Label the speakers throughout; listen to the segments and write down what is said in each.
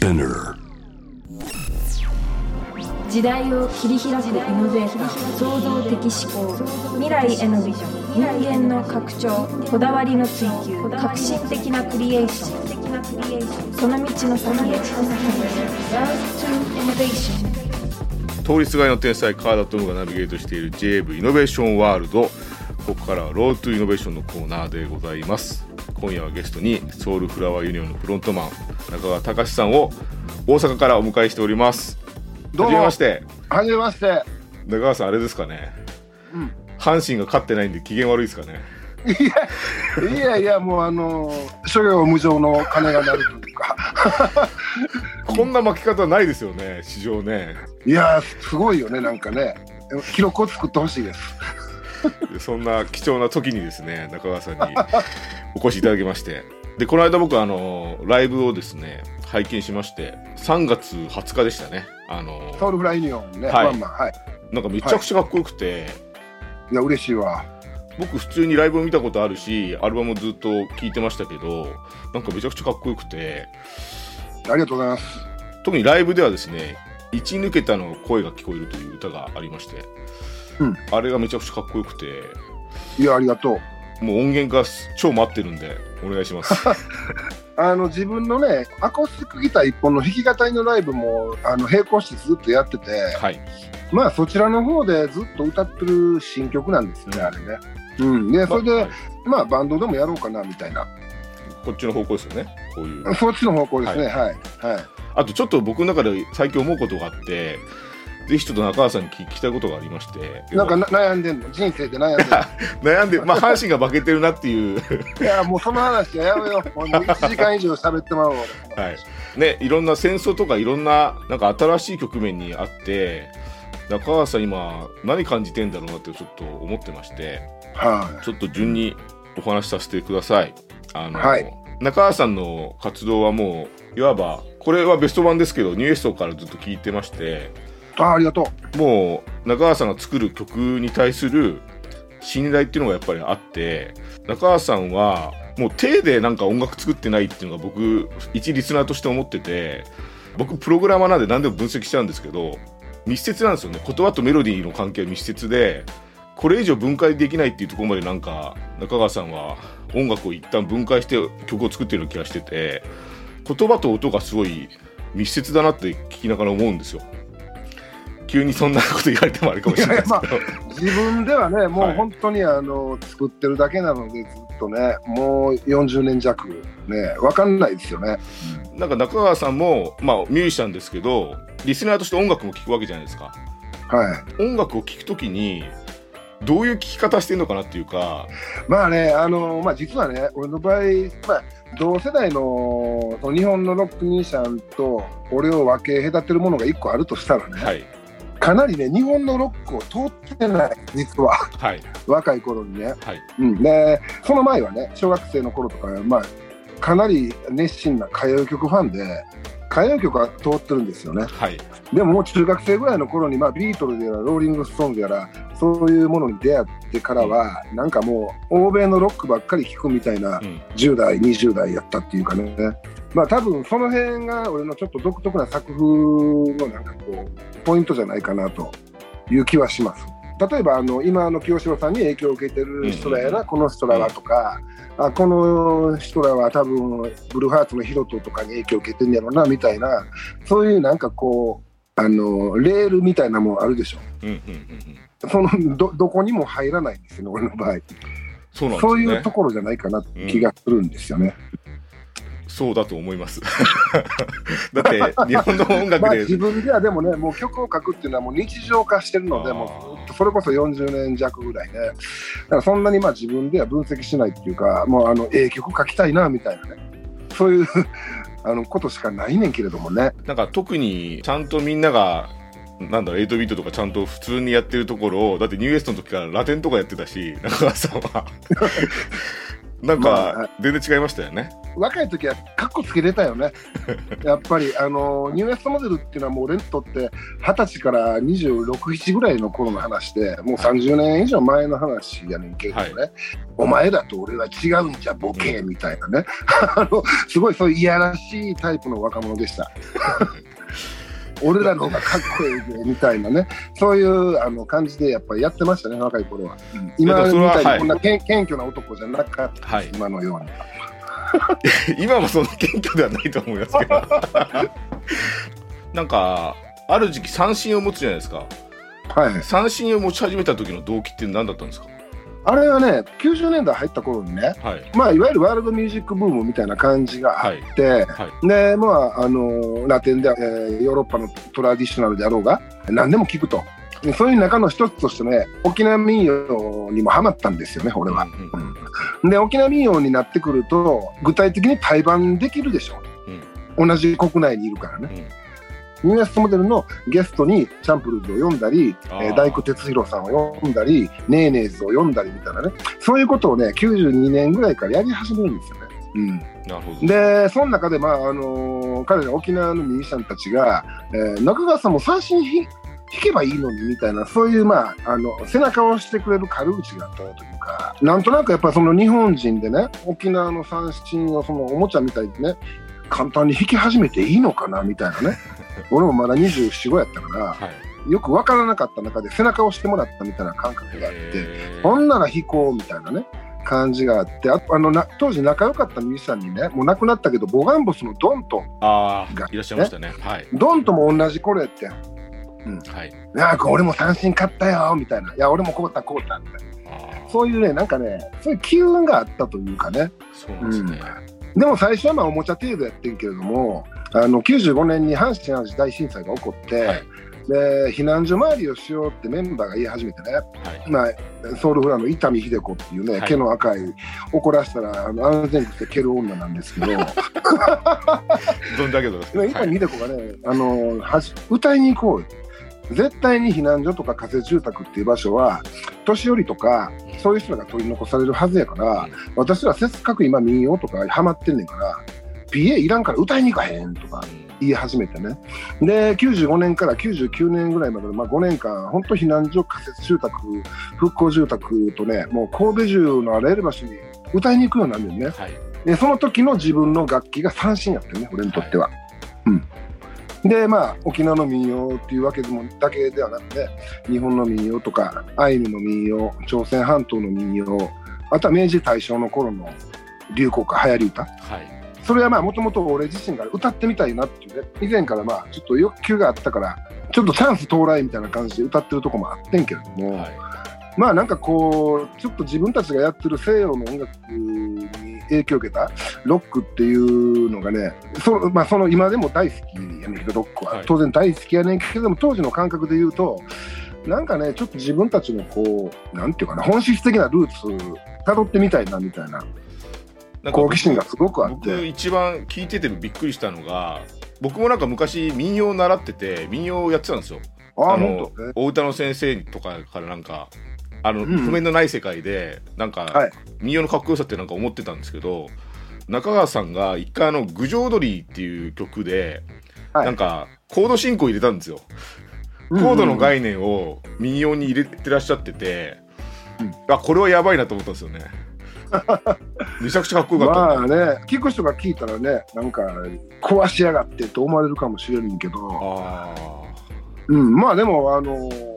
Speaker 1: SPINEAR.
Speaker 2: 時代を切り開くイノベーター創造的思考未来へのビジョン人間の拡張こだわりの追求革新的なクリエーション。その道の先へ。 Road to Innovation
Speaker 3: 通りすがりの天才川田十夢がナビゲートしている J-WAVE イノベーションワールド。ここからは Road to Innovation のコーナーでございます今夜はゲストにソウルフラワーユニオンのフロントマン中川隆さんを大阪からお迎えしております
Speaker 4: どうも
Speaker 3: はじめまして
Speaker 4: はじめまして。
Speaker 3: 中川さんあれですかね
Speaker 4: うん
Speaker 3: 阪神が勝ってないんで機嫌悪いですかね
Speaker 4: いや、いやいや、もうあの、諸行無常の鐘が鳴るというか。
Speaker 3: こんな負け方ないですよね史上ね
Speaker 4: いや、すごいよね、なんかね。記録を作ってほしいです。
Speaker 3: そんな貴重な時にですね中川さんにお越しいただきまして。でこの間僕あのライブをですね拝見しまして3月20日でしたね。あの
Speaker 4: ソウルフライユニオンね、
Speaker 3: はい。
Speaker 4: ワンマン、はい。
Speaker 3: なんかめちゃくちゃかっこよくて、
Speaker 4: い。や、嬉しいわ。
Speaker 3: 僕普通にライブを見たことあるしアルバムずっと聴いてましたけどなんかめちゃくちゃかっこよくて。
Speaker 4: ありがとうございます。
Speaker 3: 特にライブではですね「一抜けたの声が聞こえる」という歌がありまして、
Speaker 4: うん。
Speaker 3: あれがめちゃくちゃかっこよくて。
Speaker 4: いや、ありがとう。
Speaker 3: もう音源が超待ってるんでお願いします。
Speaker 4: あの自分のね、アコースティックギター一本の弾き語りのライブもあの並行してずっとやってて、
Speaker 3: はい。
Speaker 4: まあそちらの方でずっと歌ってる新曲なんですよね、あれね。うん、でそれで、
Speaker 3: はい。
Speaker 4: まあバンドでもやろうかなみたいな、
Speaker 3: こっちの方向ですよね。こういう。
Speaker 4: そっちの方向ですね、はい、はい。
Speaker 3: あとちょっと僕の中で最近思うことがあってぜひちょっと中川さんに聞きたいことがありまして。
Speaker 4: なんかな悩んでんの？人生で悩んでんの？
Speaker 3: 悩んでまあ阪神が負けてるなっていう。
Speaker 4: いや、もうその話はやめよう。もう 1時間以上喋ってまうわ。俺
Speaker 3: はい。ねいろんな戦争とかいろんななんか新しい局面にあって中川さん今何感じてんだろうなってちょっと思ってまして。
Speaker 4: は
Speaker 3: ちょっと順にお話しさせてください。あの、
Speaker 4: はい。
Speaker 3: 中川さんの活動はもういわばこれはベスト版ですけどニューエストからずっと聞いてまして。
Speaker 4: い。あありがとう。
Speaker 3: もう中川さんが作る曲に対する信頼っていうのがやっぱりあって中川さんはもう手でなんか音楽作ってないっていうのが僕一リスナーとして思ってて僕プログラマーなんで何でも分析しちゃうんですけど密接なんですよね言葉とメロディーの関係は密接でこれ以上分解できないっていうところまでなんか中川さんは音楽を一旦分解して曲を作ってるような気がしてて言葉と音がすごい密接だなって聞きながら思うんですよ。急にそんなこと言われてもあれかもしれないですけど、
Speaker 4: 自分ではね、も
Speaker 3: はい
Speaker 4: う本当にあの作ってるだけなので、ずっとね、もう40年弱、ね、わかんないですよね。
Speaker 3: なんか中川さんも、まあ、ミュージシャンですけどリスナーとして音楽も聴くわけじゃないですか。
Speaker 4: はい。
Speaker 3: 音楽を聴くときにどういう聴き方してるのかなっていうか。
Speaker 4: まあね、あのまあ、実はね、俺の場合、まあ、同世代の日本のロックミュージシャンと俺を分け隔てるものが1個あるとしたらね、
Speaker 3: はい
Speaker 4: かなりね、日本のロックを通ってない、実は、
Speaker 3: はい。
Speaker 4: 若い頃にね。
Speaker 3: はい。
Speaker 4: うん、で、その前はね、小学生の頃とか、まあ、かなり熱心な歌謡曲ファンで、歌謡曲は通ってるんですよね。
Speaker 3: はい。
Speaker 4: でももう中学生ぐらいの頃に、まあ、ビートルズやらローリング・ストーンズやらそういうものに出会ってからは、なんかもう欧米のロックばっかり聴くみたいな
Speaker 3: うん。
Speaker 4: 10代20代やったっていうかねまあ多分その辺が俺のちょっと独特な作風のなんかこうポイントじゃないかなと。いう気はします。例えばあの今の清志郎さんに影響を受けてる人らやら、
Speaker 3: うん
Speaker 4: この人らはとか、あこの人らは多分ブルーハーツのヒロトとかに影響を受けてんやろなみたいなそういうなんかこうあのレールみたいなもんあるでしょ。
Speaker 3: うんうんうんうん。
Speaker 4: そのどどこにも入らないんですよね俺の場合。
Speaker 3: そうなんです
Speaker 4: そう
Speaker 3: よね
Speaker 4: いうところじゃないかな気がするんですよね、
Speaker 3: そうだと思います。だって日本の音楽で、
Speaker 4: まあ自分ではでもねもう曲を書くっていうのはもう日常化してるのでもうそれこそ40年弱ぐらいね。だからそんなにまあ自分では分析しないっていうかもうあのええ曲書きたいなみたいなね。そういう あのことしかないねんけれどもね。
Speaker 3: なんか特にちゃんとみんながなんだろう8ビートとかちゃんと普通にやってるところをだってニューエストの時からラテンとかやってたし中川さんは。なん
Speaker 4: まあ
Speaker 3: か全然違いましたよね。
Speaker 4: 若い時はカッコつけれたよね。やっぱり、あの、ニューエストモデルっていうのはもう俺にとって20歳から26、7ぐらいの頃の話で、もう30年以上前の話やねんけどね、お前だと俺は違うんじゃボケみたいなね、あの、すごいそういういやらしいタイプの若者でした。俺らの方がかっこいいぜみたいなね、そういうあの感じでやっぱりやってましたね、若い頃は。うん。今みたい
Speaker 3: はい。
Speaker 4: にこんな謙謙虚な男じゃなかった
Speaker 3: はい。
Speaker 4: 今のように。
Speaker 3: 今もその謙虚ではないと思いますけど。なんかある時期三振を持つじゃないですか。
Speaker 4: はい。
Speaker 3: 三振を持ち始めた時の動機って何だったんですか？
Speaker 4: あれはね、90年代入った頃にね、
Speaker 3: はい。
Speaker 4: まあ、いわゆるワールドミュージックブームみたいな感じがあって、
Speaker 3: は
Speaker 4: で、まあ、あの、ラテンで、えーヨーロッパのトラディショナルであろうが、何でも聞くと。でそういう中の一つとしてね、沖縄民謡にもハマったんですよね、俺は。
Speaker 3: うんうん
Speaker 4: で、沖縄民謡になってくると、具体的に対バンできるでしょ。同じ国内にいるからね。
Speaker 3: うん
Speaker 4: ニューエストモデルのゲストにチャンプルーズを読んだり、えー大工哲弘さんを読んだり、ネーネーズを読んだりみたいなね、そういうことをね、92年ぐらいからやり始めるんですよね。うん、
Speaker 3: なるほど
Speaker 4: で、その中で、まああのー彼ら沖縄のミュージシャンたちが、えー中川さんも三振ひ弾けばいいのにみたいな、そういう、まあ、あの背中を押してくれる軽口があったというか、なんとなくやっぱりその日本人でね、沖縄の三振をそのおもちゃみたいにね、簡単に弾き始めていいのかなみたいなね、俺もまだ24、5やったから、
Speaker 3: はい。
Speaker 4: よく分からなかった中で背中を押してもらったみたいな感覚があって、ほんなら弾こうみたいなね、感じがあって、ああのな当時仲良かったミュージシャンにね、もう亡くなったけど、ボガンボスのドンと、が
Speaker 3: ああいらっしゃいましたね。はい。
Speaker 4: ドンとも同じこれって、
Speaker 3: はい。
Speaker 4: いやー、俺も三振買ったよみたいな、いや、俺もこうた、こうたみたいな、そういうね、なんかね、そういう機運があったというかね、
Speaker 3: そうなんですね。
Speaker 4: でも最初はまあおもちゃ程度やってんけれども、あの95年に阪神・淡路大震災が起こって、
Speaker 3: はい。
Speaker 4: で避難所回りをしようってメンバーが言い始めてね、
Speaker 3: はい。
Speaker 4: まあ、ソウルフラの伊丹秀子っていうね、
Speaker 3: はい。
Speaker 4: 毛の赤い、怒らせたらあの安全靴で蹴る女なんですけど、
Speaker 3: どんだけどです
Speaker 4: 伊丹秀子がね、あの歌いに行こうよ絶対に避難所とか仮設住宅っていう場所は、年寄りとか、そういう人らが取り残されるはずやから、私らせっかく今民謡とかハマってんねんから、PA いらんから歌いに行かへんとか言い始めてね。で、95年から99年ぐらいまでの、まあ、5年間、本当避難所、仮設住宅、復興住宅とね、もう神戸中のあらゆる場所に歌いに行くようになるんだよね。
Speaker 3: はい
Speaker 4: で、その時の自分の楽器が三振やってるね、俺にとっては。うん。で、まあ、沖縄の民謡っていうわけでもだけではなくて、日本の民謡とか、アイヌの民謡、朝鮮半島の民謡、あとは明治大正の頃の流行歌、流行り歌。
Speaker 3: はい
Speaker 4: それはまあ、もともと俺自身が歌ってみたいなっていうね、以前からまあ、ちょっと欲求があったから、ちょっとチャンス到来みたいな感じで歌ってるとこもあってんけれども、
Speaker 3: はい
Speaker 4: まあなんかこう、ちょっと自分たちがやってる西洋の音楽に影響を受けたロックっていうのがね、そのまあ、その今でも大好きやねんけど、ロックは、
Speaker 3: はい。
Speaker 4: 当然大好きやねんけども、当時の感覚で言うと、なんかね、ちょっと自分たちのこう、なんていうかな、本質的なルーツ、辿ってみたいなみたいな好奇心がすごくあっ
Speaker 3: 僕
Speaker 4: て、
Speaker 3: 一番聞いててびっくりしたのが僕もなんか昔民謡を習ってて民謡をやってたんですよ。
Speaker 4: ああ、
Speaker 3: の。お歌の先生とかからなんかあの、
Speaker 4: うん
Speaker 3: 譜面のない世界でなんか、
Speaker 4: はい。
Speaker 3: 民謡のかっこよさってなんか思ってたんですけど中川さんが一回あの「郡上踊り」っていう曲で、
Speaker 4: はい。
Speaker 3: なんかコード進行入れたんですよ。コードの概念を民謡に入れてらっしゃってて、あこれはやばいなと思ったんですよね。めちゃくちゃかっこよかった、
Speaker 4: まあね、聞く人が聞いたらね、なんか壊しやがってと思われるかもしれんけど、
Speaker 3: あ
Speaker 4: うん、まあでも、あのー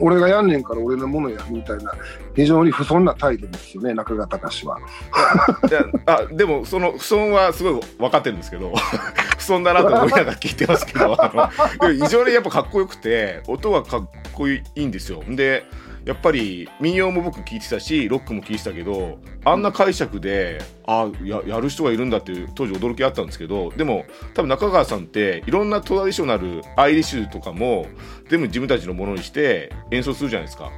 Speaker 4: 俺がやんねんから俺のものやみたいな、非常に不遜な態度ですよね、中川隆は。
Speaker 3: あであでもその不損はすごい分かってるんですけど 不損だなと思いながら聞いてますけどあの異常にやっぱかっこよくて音がかっこいいんですよでやっぱり民謡も僕聞いてたしロックも聞いてたけどあんな解釈であややる人がいるんだっていう当時驚きあったんですけどでも多分中川さんっていろんなトラディショナルアイリッシュとかも全部自分たちのものにして演奏するじゃないですか。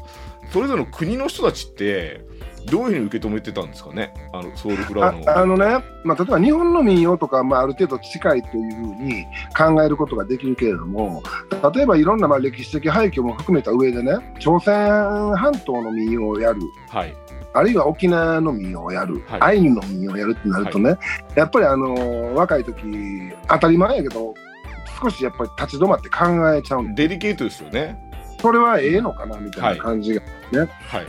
Speaker 3: それぞれの国の人たちってどういうふうに受け止めてたんですかね？あのソウルフラワーの
Speaker 4: ああのね、まあ、例えば日本の民謡とか、まあ、ある程度近いというふうに考えることができるけれども、例えばいろんなまあ歴史的背景も含めた上でね、朝鮮半島の民謡をやる、
Speaker 3: はい。
Speaker 4: あるいは沖縄の民謡をやる、
Speaker 3: はい。
Speaker 4: アイヌの民謡をやるってなるとね、やっぱりあの若い時当たり前やけど少しやっぱり立ち止まって考えちゃう
Speaker 3: デリケートですよね。
Speaker 4: それはええのかなみたいな感じが、
Speaker 3: はい。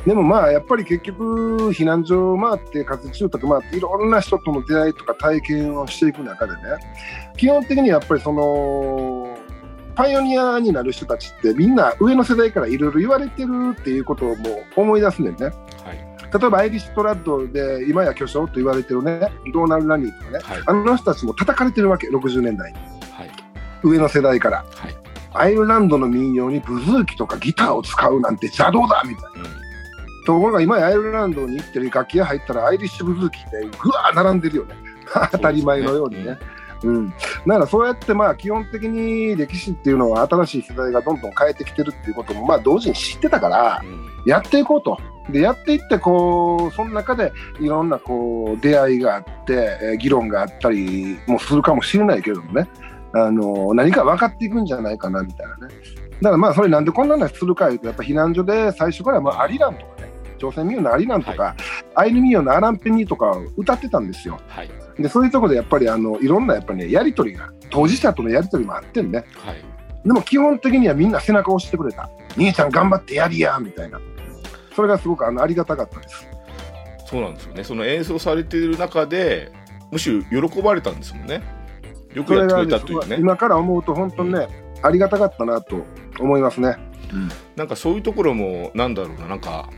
Speaker 4: でもまあやっぱり結局避難所を回って活住宅回っていろんな人との出会いとか体験をしていく中でね基本的にやっぱりそのパイオニアになる人たちってみんな上の世代からいろいろ言われてるっていうことをもう思い出すねんね。
Speaker 3: はい。
Speaker 4: 例えばアイリッシュトラッドで今や巨匠と言われてるねドーナル・ラニーとかね
Speaker 3: はい。
Speaker 4: あの人たちも叩かれてるわけ60年代に
Speaker 3: はい。
Speaker 4: 上の世代から
Speaker 3: はい。
Speaker 4: アイルランドの民謡にブズーキとかギターを使うなんて邪道だみたいな
Speaker 3: うん。
Speaker 4: ところが今やアイルランドに行ってる楽器屋入ったらアイリッシュブズーキってぐわー並んでるよね 当たり前のようにね。うん、だからそうやってまあ基本的に歴史っていうのは新しい世代がどんどん変えてきてるっていうこともまあ同時に知ってたから
Speaker 3: うん。
Speaker 4: やっていこうと。でやっていってこうその中でいろんなこう出会いがあって、えー議論があったりもするかもしれないけれどもねあの何か分かっていくんじゃないかなみたいなねだからまあそれなんでこんな話するかいうとやっぱ避難所で最初からまあアリランとかね朝鮮民謡のアリランとか、アイヌ民謡のアランペニーとかを歌ってたんですよ
Speaker 3: はい。
Speaker 4: でそういうところでやっぱりあのいろんなやっぱりねやり取りが当事者とのやり取りもあってんね
Speaker 3: はい。
Speaker 4: でも基本的にはみんな背中を押してくれた兄ちゃん頑張ってやりやみたいなそれがすごくあのありがたかったです
Speaker 3: そうなんですよね。その演奏されている中で、むしろ喜ばれたんですもんね。よくやってくれたというね。
Speaker 4: 今から思うと本当にね、ありがたかったなと思いますね。
Speaker 3: なんかそういうところも、なんだろうな、なんか、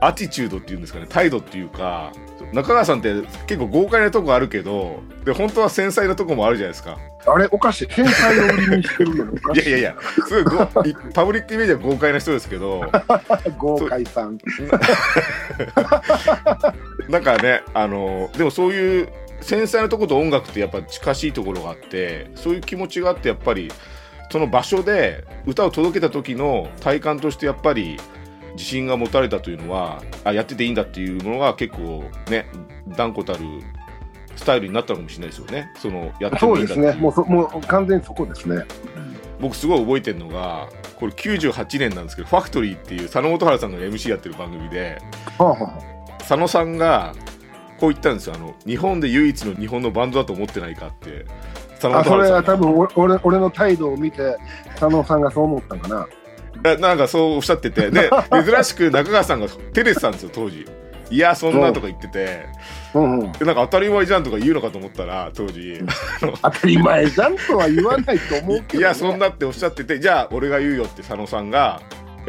Speaker 3: アティチュードっていうんですかね、態度っていうか、中川さんって結構豪快なとこあるけど、で、本当は繊細なとこもあるじゃないですか。
Speaker 4: あれおかしい。繊細を売りにしてるのにおかしい。
Speaker 3: いやいやいや、すごいごいパブリックイメージは豪快な人ですけど、
Speaker 4: 豪快さん。
Speaker 3: なんかね、あの、でもそういう繊細なところと音楽ってやっぱ近しいところがあって、そういう気持ちがあって、やっぱり、その場所で歌を届けた時の体感としてやっぱり自信が持たれたというのは、あ、やってていいんだっていうものが結構ね、断固たるスタイルになったのかもしれないですよね。その、やって
Speaker 4: そ
Speaker 3: もいいんだっていう。
Speaker 4: うですね。もうそもう完全にそこですね。
Speaker 3: 僕すごい覚えてるのが、これ98年なんですけど、ファクトリーっていう佐野元春さんが MC やってる番組で、
Speaker 4: はあ、は
Speaker 3: 佐野さんがこう言ったんですよ。あの日本で唯一の日本のバンドだと思ってないかって。佐野
Speaker 4: あ、あそれは多分俺俺俺の態度を見て佐野さんがそう思ったんかな。
Speaker 3: がなんかそうおっしゃってて。で珍しく中川さんが照れてたんですよ当時。いやそんなとか言ってて。
Speaker 4: うんうん。
Speaker 3: でなんか当たり前じゃんとか言うのかと思ったら当時。
Speaker 4: 当たり前じゃんとは言わないと思うけど、ね、
Speaker 3: いやそんなっておっしゃってて。じゃあ俺が言うよって佐野さんが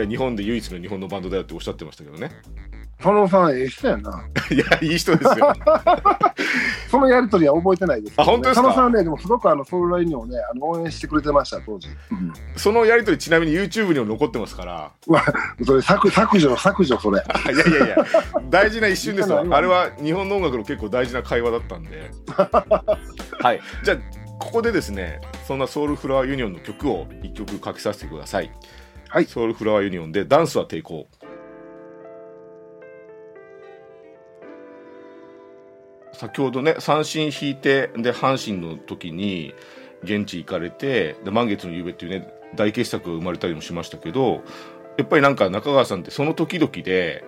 Speaker 3: 日本で唯一の日本のバンドだよっておっしゃってましたけどね。
Speaker 4: 佐野さんええ人やな。い
Speaker 3: やいい人ですよ。
Speaker 4: そのやりとりは覚えてないですけど、
Speaker 3: あ本当ですか？
Speaker 4: 佐野さんねでもすごくあのソウルラインをねあの応援してくれてました当時、うん。
Speaker 3: そのやりとりちなみに YouTube にも残ってますから。
Speaker 4: それ削削除削除それ。
Speaker 3: いやいやいや、大事な一瞬ですわ
Speaker 4: いい。じゃない
Speaker 3: あれは日本の音楽の結構大事な会話だったんで。はい。じゃあ、ここでですね、そんなソウルフラワーユニオンの曲を一曲かけさせてください。
Speaker 4: はい
Speaker 3: ソウルフラワーユニオンでダンスは抵抗。先ほどね、三振引いて、で、阪神の時に現地行かれて、で、満月の夕べっていうね、大傑作が生まれたりもしましたけど、やっぱりなんか中川さんってその時々で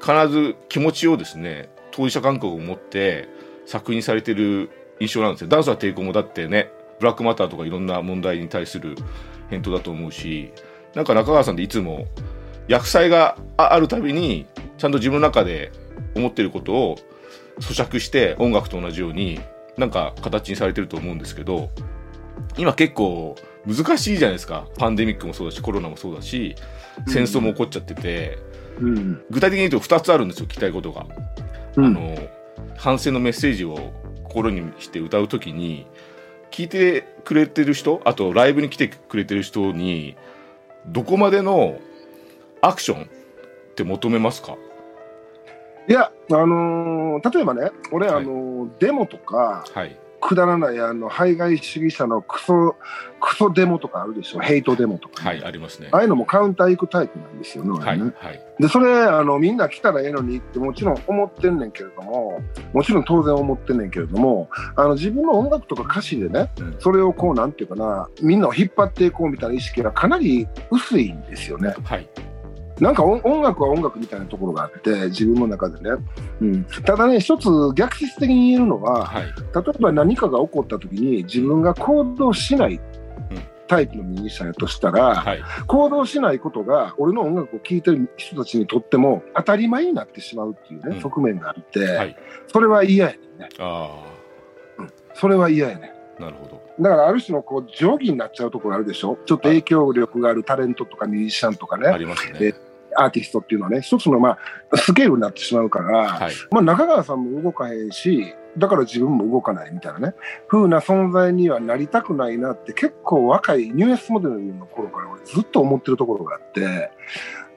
Speaker 3: 必ず気持ちをですね当事者感覚を持って作品されてる印象なんですよダンスは抵抗もだってねブラックマターとかいろんな問題に対する返答だと思うしなんか中川さんっていつも薬剤がああるたびにちゃんと自分の中で思ってることを咀嚼して音楽と同じようになんか形にされてると思うんですけど今結構難しいじゃないですかパンデミックもそうだしコロナもそうだし戦争も起こっちゃってて、
Speaker 4: うん
Speaker 3: 具体的に言うと2つあるんですよ聞きたいことが。
Speaker 4: うん
Speaker 3: あの反戦のメッセージを心にして歌う時に聞いてくれてる人あとライブに来てくれてる人にどこまでのアクションって求めますか？
Speaker 4: いやあのー例えばね俺、
Speaker 3: はい。
Speaker 4: あのーデモとか
Speaker 3: はい
Speaker 4: くだらないあの排外主義者のクソクソデモとかあるでしょ。ヘイトデモとかね、
Speaker 3: はいありますね。
Speaker 4: ああいうのもカウンター行くタイプなんですよね。
Speaker 3: はいはい。
Speaker 4: でそれあのみんな来たらええのにってもちろん思ってんねんけれどももちろん当然思ってんねんけれどもあの自分の音楽とか歌詞でね
Speaker 3: うん。
Speaker 4: それをこうなんていうかなみんなを引っ張っていこうみたいな意識がかなり薄いんですよね。
Speaker 3: はい
Speaker 4: なんか音音楽は音楽みたいなところがあって自分の中でね、うん、ただね一つ逆説的に言えるのは
Speaker 3: はい。
Speaker 4: 例えば何かが起こった時に自分が行動しない
Speaker 3: うん。
Speaker 4: タイプのミュージシャンやとしたら、
Speaker 3: はい。
Speaker 4: 行動しないことが俺の音楽を聴いてる人たちにとっても当たり前になってしまうっていうね、
Speaker 3: うん。
Speaker 4: 側面があって、
Speaker 3: はい。
Speaker 4: それは嫌やねんね。
Speaker 3: あ
Speaker 4: それは嫌やね
Speaker 3: なるほど。
Speaker 4: だからある種のこう定規になっちゃうところあるでしょ？ちょっと影響力があるタレントとかミュージシャンとかね、
Speaker 3: あります
Speaker 4: え
Speaker 3: ね。
Speaker 4: アーティストっていうのはね一つのまあスケールになってしまうから、
Speaker 3: はい。
Speaker 4: まあ、中川さんも動かへんしだから自分も動かないみたいなね風な存在にはなりたくないなって結構若いニューエスモデルの頃から俺ずっと思ってるところがあって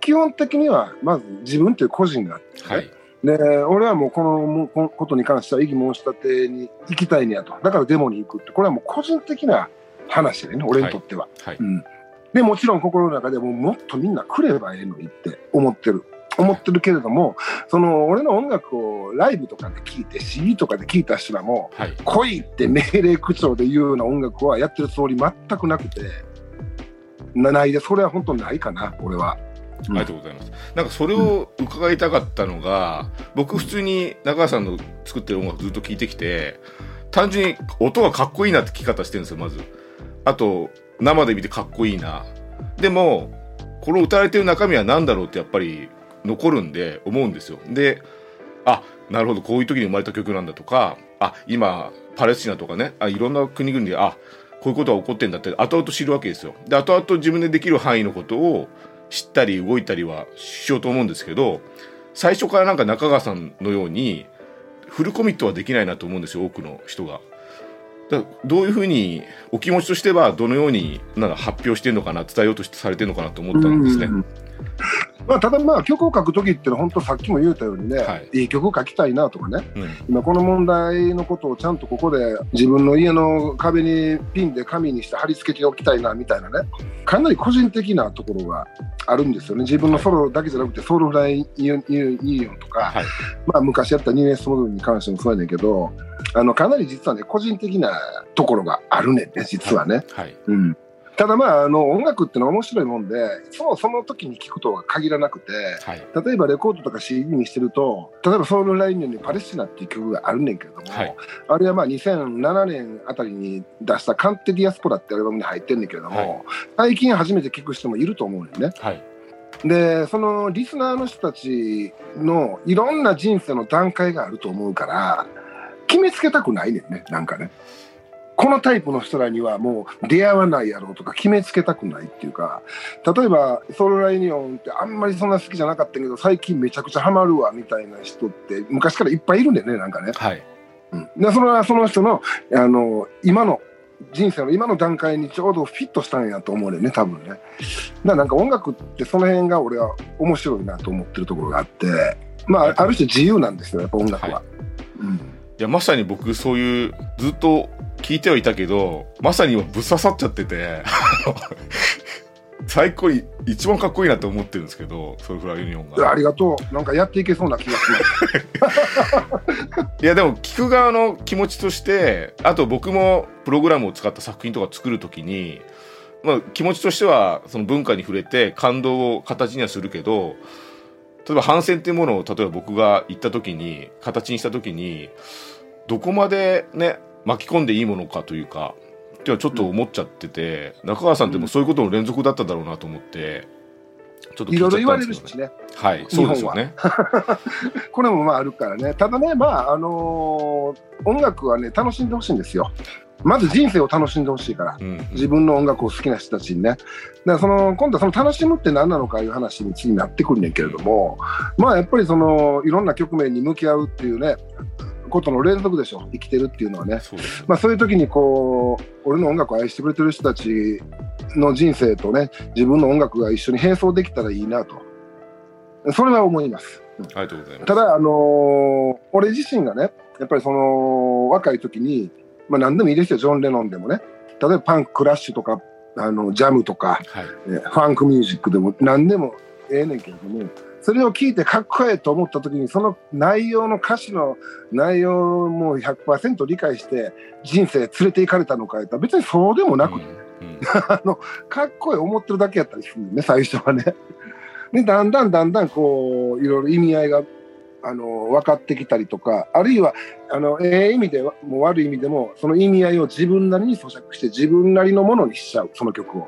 Speaker 4: 基本的にはまず自分という個人があって、
Speaker 3: はい。
Speaker 4: で俺はもうこのもこことに関しては異議申し立てに行きたいんやとだからデモに行くってこれはもう個人的な話でね俺にとっては。
Speaker 3: はい。
Speaker 4: うん、でもちろん心の中でももっとみんな来ればええのにって思ってる思ってるけれどもその俺の音楽をライブとかで聴いて CD とかで聴いた人らも
Speaker 3: はい。
Speaker 4: 来いって命令口調で言うような音楽はやってるつもり全くなくてなないでそれは本当ないかな俺は。
Speaker 3: ありがとうございます。なんかそれを伺いたかったのが、僕普通に中川さんの作ってる音楽ずっと聴いてきて、単純に音がかっこいいなって聞き方してるんですよ、まず。あと、生で見てかっこいいな。でも、この歌われてる中身は何だろうってやっぱり残るんで、思うんですよ。で、あ、なるほど、こういう時に生まれた曲なんだとか、あ、今、パレスチナとかね、あ、いろんな国々で、あ、こういうことが起こってんだって、後々知るわけですよ。で、後々自分でできる範囲のことを、知ったり動いたりはしようと思うんですけど最初からなんか中川さんのようにフルコミットはできないなと思うんですよ多くの人が。だどういうふうにお気持ちとしてはどのようになんか発表してるのかな伝えようとしてされてるのかなと思ったんですね。
Speaker 4: うんまあ、ただまあ曲を書く時ってのは本当さっきも言ったようにね、
Speaker 3: はい。
Speaker 4: い、い曲書きたいなとかね。
Speaker 3: うん。
Speaker 4: 今この問題のことをちゃんとここで自分の家の壁にピンで紙にして貼り付けておきたいなみたいなね。かなり個人的なところがあるんですよね。自分のソロだけじゃなくてソウルフライユニオンとか、
Speaker 3: はい。
Speaker 4: まあ、昔やったニューエスモデルに関してもそうやねんけどあのかなり実はね個人的なところがあるねんね実はね。
Speaker 3: はい。
Speaker 4: うんただまああの音楽ってのは面白いもんでそうその時に聴くとは限らなくて
Speaker 3: はい。
Speaker 4: 例えばレコードとか CD にしてると例えばソウルラインにパレスチナっていう曲があるねんけれども、
Speaker 3: はい。
Speaker 4: あれはまあ2007年あたりに出した「カンテ・ディアスポラ」ってアルバムに入ってんねんけれども、
Speaker 3: はい。
Speaker 4: 最近初めて聴く人もいると思うねんね。
Speaker 3: はい。
Speaker 4: でそのリスナーの人たちのいろんな人生の段階があると思うから決めつけたくないねんねなんかねこのタイプの人らにはもう出会わないやろうとか決めつけたくないっていうか例えばソウルライニオンってあんまりそんな好きじゃなかったけど最近めちゃくちゃハマるわみたいな人って昔からいっぱいいるんだよねなんかね、
Speaker 3: はい。
Speaker 4: うん、でそれはその人のあの今の人生の今の段階にちょうどフィットしたんやと思うねんね多分ね。だからなんか音楽ってその辺が俺は面白いなと思ってるところがあってまあある種自由なんですよやっぱ音楽は、
Speaker 3: は
Speaker 4: うん。
Speaker 3: いやまさに僕そういうずっと聞いてはいたけどまさに今ぶっ刺さっちゃってて 最高に一番かっこいいなと思ってるんですけどソルフラユニオンが。
Speaker 4: ありがとう。なんかやっていけそうな気がします
Speaker 3: いやでも聞く側の気持ちとしてあと僕もプログラムを使った作品とか作るときに、まあ、気持ちとしてはその文化に触れて感動を形にはするけど例えば反戦っていうものを例えば僕が言った時に形にした時にどこまでね巻き込んでいいものかというかっていうのはちょっと思っちゃってて、中川さんってもうそういうことの連続だっただろうなと思ってちょっと聞い
Speaker 4: ろいろ言われるしね。
Speaker 3: はいそうですよね。
Speaker 4: これもまああるからね。ただねまああのー音楽はね楽しんでほしいんですよ。まず人生を楽しんでほしいから。
Speaker 3: うんうん。
Speaker 4: 自分の音楽を好きな人たちにね。だからその今度はその楽しむって何なのかいう話に次になってくるんねんけれども、まあやっぱりそのいろんな局面に向き合うっていうね、ことの連続でしょ、生きてるっていうのはね。
Speaker 3: そう
Speaker 4: まあそういう時にこう、俺の音楽を愛してくれてる人たちの人生とね、自分の音楽が一緒に並走できたらいいなと。それは思います。うん。
Speaker 3: ありがとうございます。
Speaker 4: ただ、あのー俺自身がね、やっぱりその若い時に、まあ、何でもいいですよ、ジョン・レノンでもね、例えばパンク、クラッシュとか、あのジャムとか、
Speaker 3: はい。
Speaker 4: えファンクミュージックでも何でもええねんけれども、それを聞いてかっこええと思った時に、その内容の歌詞の内容も100%理解して、人生連れて行かれたのかやったら、別にそうでもなく、
Speaker 3: うんうん
Speaker 4: あのかっこいい思ってるだけやったりするんね、最初はね。で、だんだんだんだんこう、いろいろ意味合いが、あの、分かってきたりとか、あるいは、あの、ええ意味でも悪い意味でも、その意味合いを自分なりに咀嚼して、自分なりのものにしちゃう、その曲を。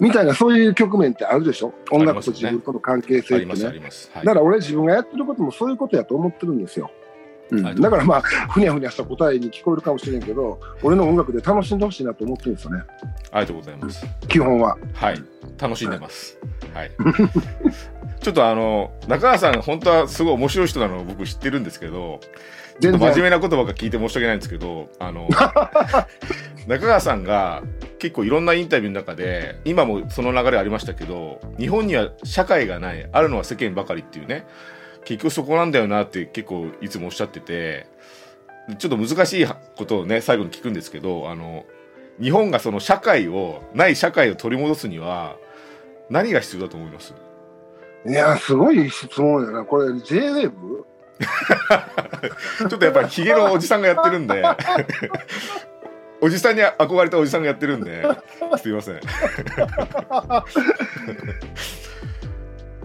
Speaker 4: うん。みたいな、そういう局面ってあるでしょ？音楽と自分との関係性って
Speaker 3: あります、あ
Speaker 4: ね。
Speaker 3: ります。はい
Speaker 4: だから俺自分がやってることもそういうことやと思ってるんですよ。だからまあ、ふにゃふにゃした答えに聞こえるかもしれんけど、俺の音楽で楽しんでほしいなと思ってるんですよね、
Speaker 3: ありがとうございます。
Speaker 4: 基本は。
Speaker 3: はい。楽しんでます。はい。ちょっとあの、中川さん、本当はすごい面白い人なのを僕知ってるんですけど、ちょっと真面目なことばっか聞いて申し訳ないんですけど、あの、中川さんが結構いろんなインタビューの中で、今もその流れありましたけど、日本には社会がない、あるのは世間ばかりっていうね、結局そこなんだよなって結構いつもおっしゃってて、ちょっと難しいことをね、最後に聞くんですけど、あの、日本がその社会を、ない社会を取り戻すには、何が必要だと思います？
Speaker 4: いや、すごい質問やな。これ JWAVE?
Speaker 3: ちょっとやっぱりヒゲのおじさんがやってるんで、おじさんに憧れたおじさんがやってるんで、すいません。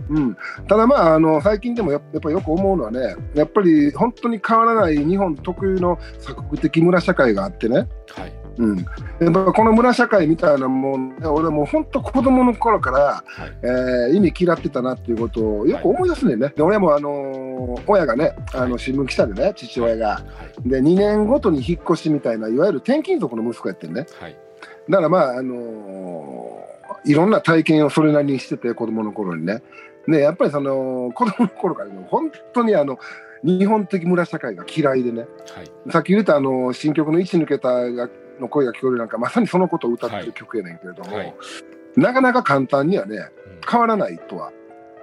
Speaker 4: うん、ただまああの最近でもややっぱりよく思うのはねやっぱり本当に変わらない日本特有の鎖国的村社会があってね、
Speaker 3: はい。
Speaker 4: うん、やっぱこの村社会みたいなもんね俺はもう本当子供の頃から、
Speaker 3: はい。
Speaker 4: えー意味嫌ってたなっていうことをよく思い出すねんね、で俺もあのー親がねあの新聞記者でね父親が
Speaker 3: はい。
Speaker 4: で2年ごとに引っ越しみたいないわゆる転勤族の息子やってんね
Speaker 3: はい。
Speaker 4: だからまああのーいろんな体験をそれなりにしてて子供の頃にねねやっぱりその子供の頃からね本当にあの日本的村社会が嫌いでね
Speaker 3: はい。
Speaker 4: さっき言ったあの新曲の「一抜けた」がの声が聞こえるなんかまさにそのことを歌って
Speaker 3: はい
Speaker 4: る曲やねんけれども、
Speaker 3: はい。
Speaker 4: なかなか簡単にはね変わらないとは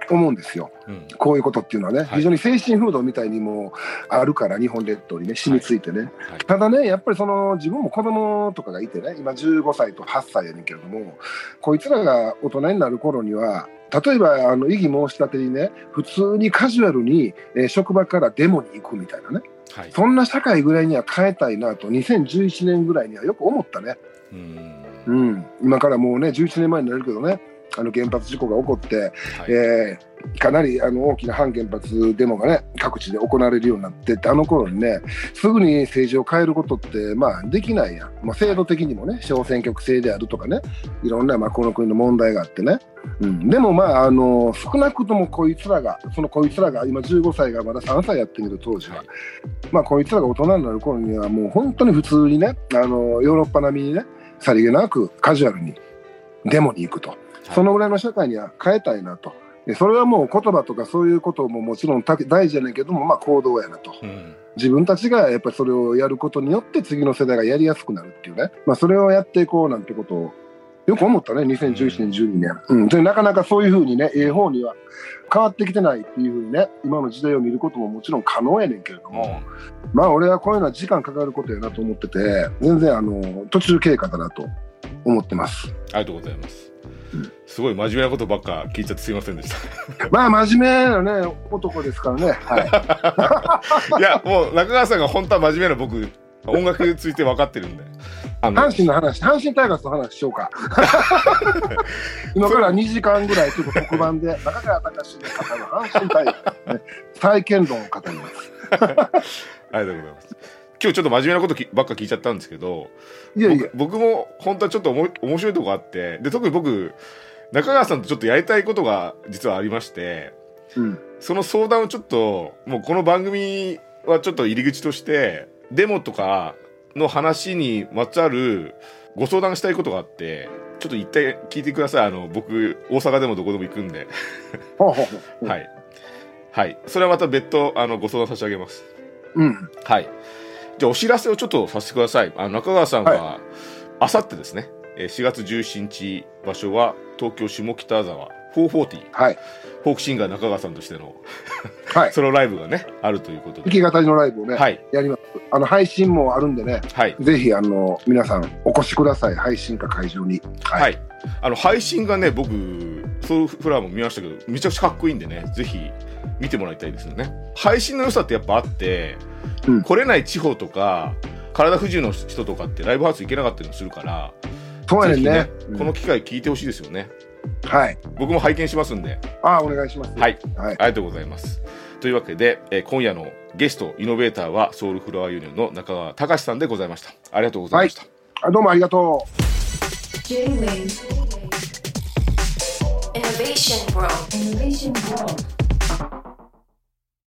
Speaker 4: 思うんですよ。
Speaker 3: うん。うん
Speaker 4: こういうことっていうのはね、
Speaker 3: はい。
Speaker 4: 非常に精神風土みたいにもあるから日本列島にね染みついてね、
Speaker 3: はい。
Speaker 4: ただね、やっぱりその自分も子供とかがいてね、今15歳と8歳やねんけれども、こいつらが大人になる頃には、例えばあの異議申し立てにね、普通にカジュアルに、えー職場からデモに行くみたいなね、
Speaker 3: はい。
Speaker 4: そんな社会ぐらいには変えたいなと、2011年ぐらいにはよく思ったね。
Speaker 3: うん。
Speaker 4: うん、今からもうね、11年前になるけどね、あの原発事故が起こって、
Speaker 3: はい。
Speaker 4: えーかなりあの大きな反原発デモがね各地で行われるようになってあの頃にねすぐに政治を変えることってまあできないやん、まあ、制度的にもね小選挙区制であるとかねいろんなまあこの国の問題があってね、うん、でもまああの少なくともこいつらがそのこいつらが今15歳がまだ3歳やってるけど当時は、
Speaker 3: はい。
Speaker 4: まあこいつらが大人になる頃にはもう本当に普通にねあのヨーロッパ並みにねさりげなくカジュアルにデモに行くと。そのぐらいの社会には変えたいなと。でそれはもう言葉とかそういうことももちろんた大事やねんけども、まあ、行動やなと。
Speaker 3: うん。
Speaker 4: 自分たちがやっぱりそれをやることによって次の世代がやりやすくなるっていうね、まあ、それをやっていこうなんてことをよく思ったね、2011年、12年。うん、でなかなかそういうふうにね、ええ方には変わってきてないっていうふうにね、今の時代を見ることももちろん可能やねんけれども、まあ俺はこういうのは時間かかることやなと思ってて、全然あの途中経過だなと思ってます。
Speaker 3: ありがとうございます
Speaker 4: うん。
Speaker 3: すごい真面目なことばっか聞いちゃってすいませんでした。
Speaker 4: まあ真面目なね、男ですからね。はい。
Speaker 3: いや、もう中川さんが本当は真面目な僕、音楽について分かってるんで。
Speaker 4: 阪神の話、阪神タイガースの話しようか。今から2時間ぐらいちょっと特番で中川隆の方の阪神タイガース、ね、再建論を語ります。
Speaker 3: ありがとうございます。今日ちょっと真面目なこときばっか聞いちゃったんですけど、
Speaker 4: いやいや、
Speaker 3: 僕僕も本当はちょっとおも面白いとこあって、で、特に僕、中川さんとちょっとやりたいことが実はありまして、
Speaker 4: うん、
Speaker 3: その相談をちょっと、もうこの番組はちょっと入り口として、デモとかの話にまつわるご相談したいことがあって、ちょっと一体聞いてください。あの、僕、大阪でもどこでも行くんで。はい。はい。それはまた別途、あの、ご相談差し上げます。
Speaker 4: うん、
Speaker 3: はい。じゃあ、お知らせをちょっっとさせてください。あの、中川さんは、あさってですね、えー4月17日、場所は東京下北沢440、
Speaker 4: はい、
Speaker 3: フォークシンガー中川さんとしての
Speaker 4: はい。
Speaker 3: ソロライブがね、あるということで。
Speaker 4: 弾き語りのライブをね、
Speaker 3: はい。
Speaker 4: やります。あの配信もあるんでね、
Speaker 3: はい。
Speaker 4: ぜひあの皆さんお越しください。配信か会場に。
Speaker 3: は。
Speaker 4: はい
Speaker 3: あの、配信がね、僕、ソウルフラワーも見ましたけど、めちゃくちゃかっこいいんでね、ぜひ見てもらいたいですよね。配信の良さってやっぱあって、
Speaker 4: うん
Speaker 3: 来れない地方とか、体不自由の人とかってライブハウス行けなかったりもするから、
Speaker 4: そうやねんね
Speaker 3: ぜひ
Speaker 4: うん
Speaker 3: この機会聞いてほしいですよね。
Speaker 4: はい。
Speaker 3: 僕も拝見しますんで、
Speaker 4: ああ、お願いします。
Speaker 3: はい、
Speaker 4: はい。
Speaker 3: ありがとうございます。というわけで、えー今夜のゲスト、イノベーターはソウルフラワーユニオンの中川隆さんでございました。ありがとうございました。
Speaker 4: あどうもありがとう。
Speaker 2: J-Wave
Speaker 1: Innovation World.
Speaker 2: Innovation World